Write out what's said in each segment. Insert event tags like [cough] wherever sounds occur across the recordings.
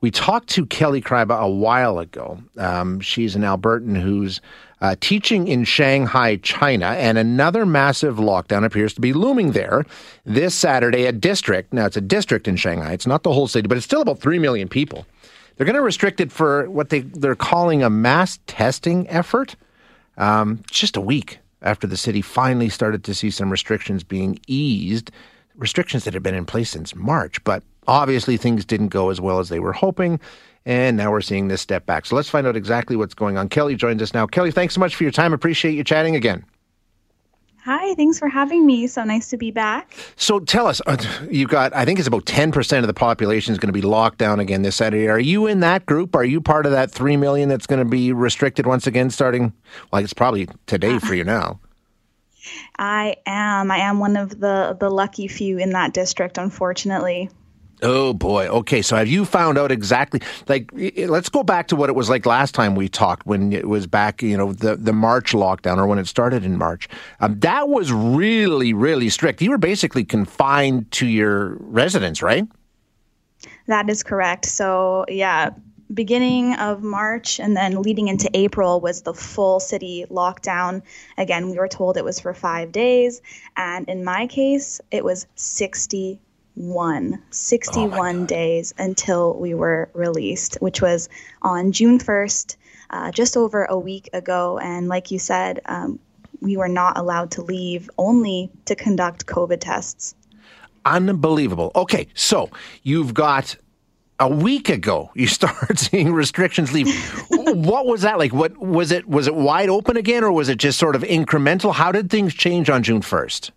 We talked to Kelly Kreiba a while ago. Um, she's an Albertan who's uh, teaching in Shanghai, China, and another massive lockdown appears to be looming there this Saturday. A district, now it's a district in Shanghai, it's not the whole city, but it's still about 3 million people. They're going to restrict it for what they, they're calling a mass testing effort um, just a week after the city finally started to see some restrictions being eased, restrictions that had been in place since March. But Obviously, things didn't go as well as they were hoping, and now we're seeing this step back. So let's find out exactly what's going on. Kelly joins us now. Kelly, thanks so much for your time. Appreciate you chatting again. Hi, thanks for having me. So nice to be back. So tell us, uh, you've got, I think it's about 10% of the population is going to be locked down again this Saturday. Are you in that group? Are you part of that 3 million that's going to be restricted once again starting? Well, it's probably today for you now. [laughs] I am. I am one of the, the lucky few in that district, unfortunately. Oh boy. Okay. So have you found out exactly like let's go back to what it was like last time we talked when it was back, you know, the the March lockdown or when it started in March. Um, that was really really strict. You were basically confined to your residence, right? That is correct. So, yeah, beginning of March and then leading into April was the full city lockdown. Again, we were told it was for 5 days, and in my case, it was 60 61, 61 oh days until we were released, which was on June 1st, uh, just over a week ago. And like you said, um, we were not allowed to leave, only to conduct COVID tests. Unbelievable. Okay, so you've got a week ago you [laughs] started seeing restrictions leave. [laughs] what was that like? What was it? Was it wide open again, or was it just sort of incremental? How did things change on June first?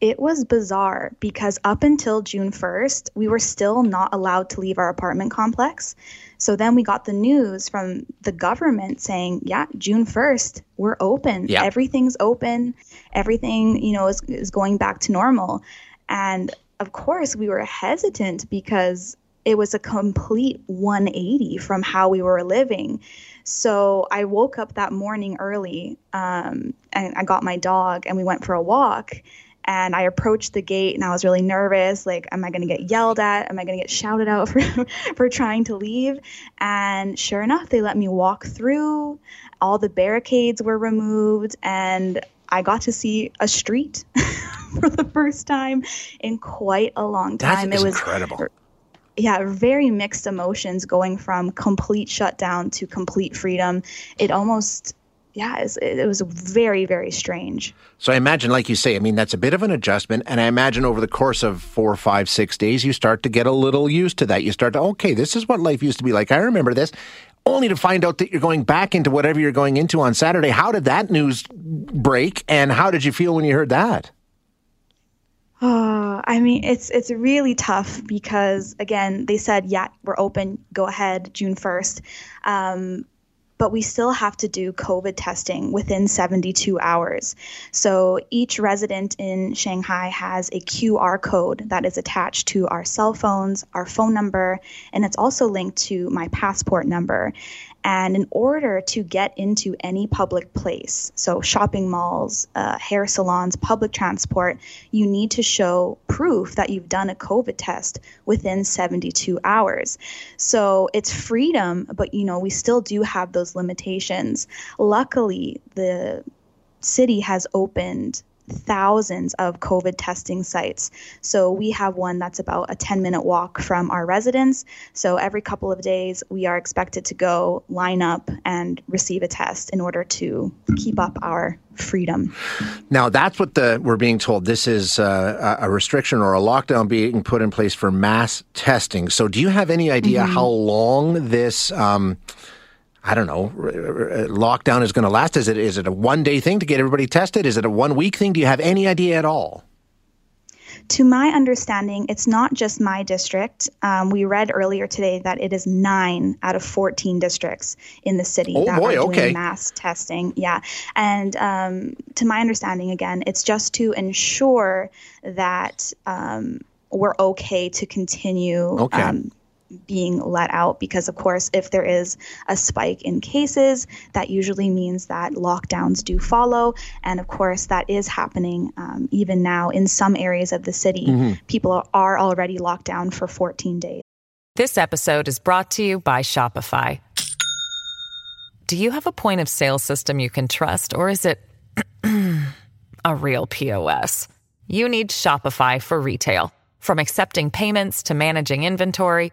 It was bizarre because up until June 1st, we were still not allowed to leave our apartment complex. So then we got the news from the government saying, yeah, June 1st, we're open. Everything's open. Everything, you know, is, is going back to normal. And of course, we were hesitant because it was a complete 180 from how we were living. So I woke up that morning early um, and I got my dog and we went for a walk and I approached the gate and I was really nervous like am I going to get yelled at? Am I going to get shouted out [laughs] for for trying to leave? And sure enough they let me walk through. All the barricades were removed and I got to see a street [laughs] for the first time in quite a long time. it was incredible. yeah, very mixed emotions going from complete shutdown to complete freedom. It almost yeah, it was, it was very, very strange. So I imagine, like you say, I mean, that's a bit of an adjustment. And I imagine over the course of four, five, six days, you start to get a little used to that. You start to, okay, this is what life used to be like. I remember this. Only to find out that you're going back into whatever you're going into on Saturday. How did that news break? And how did you feel when you heard that? Oh, I mean, it's it's really tough because again, they said, yeah, we're open, go ahead, June first. Um, but we still have to do COVID testing within 72 hours. So each resident in Shanghai has a QR code that is attached to our cell phones, our phone number, and it's also linked to my passport number. And in order to get into any public place, so shopping malls, uh, hair salons, public transport, you need to show proof that you've done a COVID test within 72 hours. So it's freedom, but you know, we still do have those limitations. Luckily, the city has opened thousands of COVID testing sites. So we have one that's about a 10 minute walk from our residence. So every couple of days, we are expected to go line up and receive a test in order to keep up our freedom. Now, that's what the we're being told. This is uh, a restriction or a lockdown being put in place for mass testing. So, do you have any idea mm-hmm. how long this? Um, I don't know, lockdown is going to last? Is it is it a one day thing to get everybody tested? Is it a one week thing? Do you have any idea at all? To my understanding, it's not just my district. Um, we read earlier today that it is nine out of 14 districts in the city oh, that boy, are doing okay. mass testing. Yeah. And um, to my understanding, again, it's just to ensure that um, we're okay to continue Okay. um, being let out because of course if there is a spike in cases that usually means that lockdowns do follow and of course that is happening um, even now in some areas of the city people are, are already locked down for 14 days This episode is brought to you by Shopify. Do you have a point of sale system you can trust, or is it [clears throat] a real POS? You need Shopify for retail. From accepting payments to managing inventory,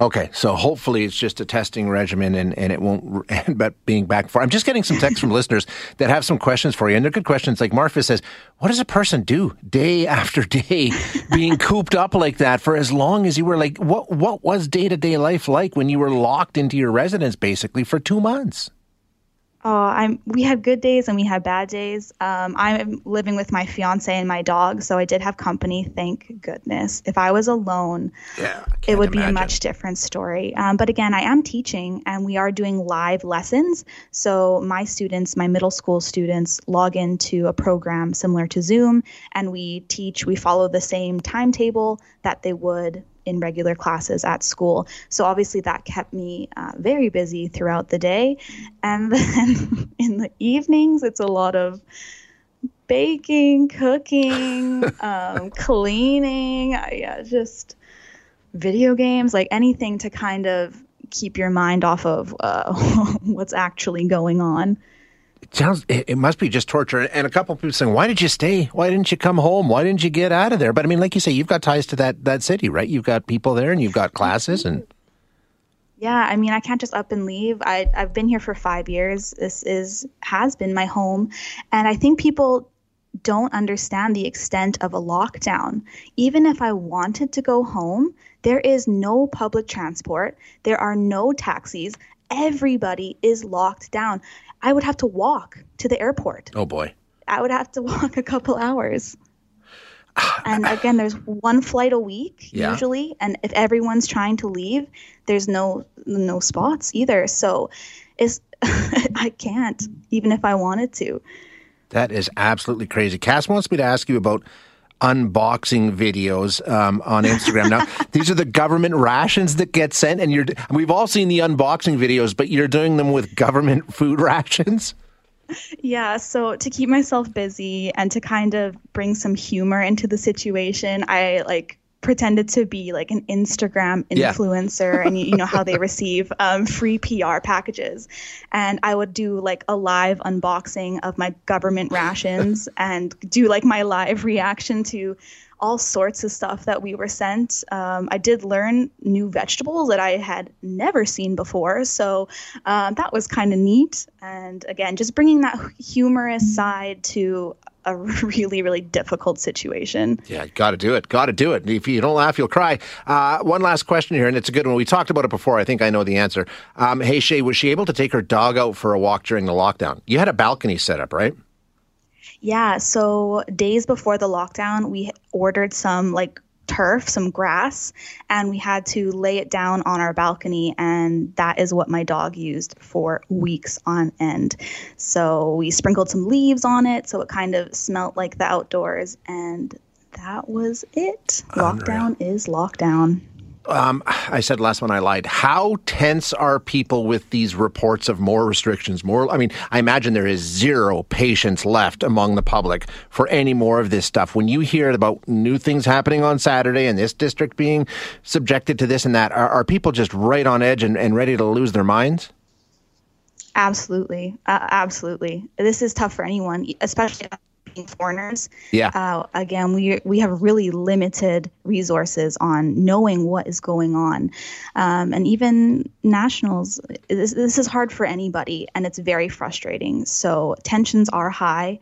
Okay, so hopefully it's just a testing regimen and, and it won't [laughs] end up being back for. I'm just getting some texts from [laughs] listeners that have some questions for you, and they're good questions. Like Marfa says, what does a person do day after day [laughs] being cooped up like that for as long as you were like, what, what was day to day life like when you were locked into your residence basically for two months? Oh, I'm. We had good days and we had bad days. Um, I'm living with my fiance and my dog, so I did have company. Thank goodness. If I was alone, Yeah, it would be a much different story. Um, but again, I am teaching, and we are doing live lessons. So my students, my middle school students, log into a program similar to Zoom, and we teach. We follow the same timetable that they would in regular classes at school. So obviously that kept me uh, very busy throughout the day, and [laughs] then in the evenings, it's a lot of baking, cooking, [laughs] um, cleaning. uh, Yeah, just video games, like anything to kind of keep your mind off of uh, [laughs] what's actually going on. It sounds. It, must be just torture. And a couple people saying, "Why did you stay? Why didn't you come home? Why didn't you get out of there?" But I mean, like you say, you've got ties to that that city, right? You've got people there, and you've got classes, and [laughs] Yeah, I mean, I can't just up and leave. I, I've been here for five years. This is has been my home, and I think people don't understand the extent of a lockdown. Even if I wanted to go home, there is no public transport. There are no taxis. Everybody is locked down. I would have to walk to the airport. oh boy, I would have to [laughs] walk a couple hours. Ah, and ah. again, there's one flight a week Yeah. usually, and if everyone's trying to leave, there's no no spots either. So, it's [laughs] I can't even if I wanted to. that is absolutely crazy. Cass wants me to ask you about unboxing videos um, on Instagram. now, [laughs] these are the government rations that get sent, and you're. We've all seen the unboxing videos, but you're doing them with government [laughs] food rations. Yeah, so to keep myself busy and to kind of bring some humor into the situation, I like pretended to be like an Instagram Yeah. influencer and you, you know how they [laughs] receive um, free PR packages. And I would do like a live unboxing of my government rations and do like my live reaction to all sorts of stuff that we were sent. Um, I did learn new vegetables that I had never seen before, so um, that was kind of neat. And again, just bringing that humorous side to a [laughs] really, really difficult situation. Yeah, got to do it. Got to do it. If you don't laugh, you'll cry. Uh, one last question here, and it's a good one. We talked about it before. I think I know the answer. Um, hey, Shay, was she able to take her dog out for a walk during the lockdown? You had a balcony set up, right? Yeah, so days before the lockdown, we ordered some like turf, some grass, and we had to lay it down on our balcony. And that is what my dog used for weeks on end. So we sprinkled some leaves on it so it kind of smelt like the outdoors. And that was it. Lockdown is lockdown. Um, I said last one I lied. How tense are people with these reports of more restrictions? More, I mean, I imagine there is zero patience left among the public for any more of this stuff. When you hear about new things happening on Saturday and this district being subjected to this and that, are, are people just right on edge and, and ready to lose their minds? Absolutely. Uh, absolutely. This is tough for anyone, especially foreigners. Yeah. Uh, again, we we have really limited resources on knowing what is going on, um, and even nationals. This, this is hard for anybody, and it's very frustrating. So tensions are high.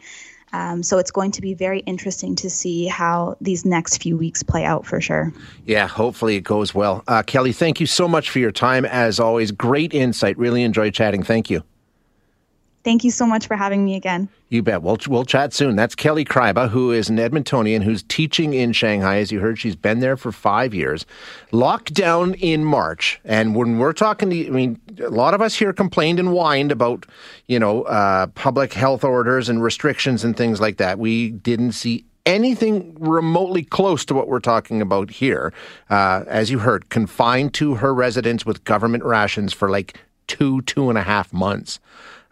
Um, so it's going to be very interesting to see how these next few weeks play out for sure. Yeah, hopefully it goes well. Uh, Kelly, thank you so much for your time. As always, great insight. Really enjoyed chatting. Thank you. Thank you so much for having me again. You bet. We'll, we'll chat soon. That's Kelly Kreiba, who is an Edmontonian who's teaching in Shanghai. As you heard, she's been there for five years. Lockdown in March. And when we're talking to, I mean, a lot of us here complained and whined about, you know, uh, public health orders and restrictions and things like that. We didn't see anything remotely close to what we're talking about here. Uh, as you heard, confined to her residence with government rations for like two, two and a half months.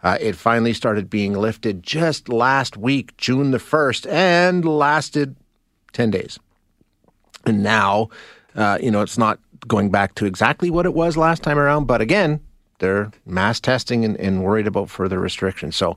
Uh, it finally started being lifted just last week, June the 1st, and lasted 10 days. And now, uh, you know, it's not going back to exactly what it was last time around, but again, they're mass testing and, and worried about further restrictions. So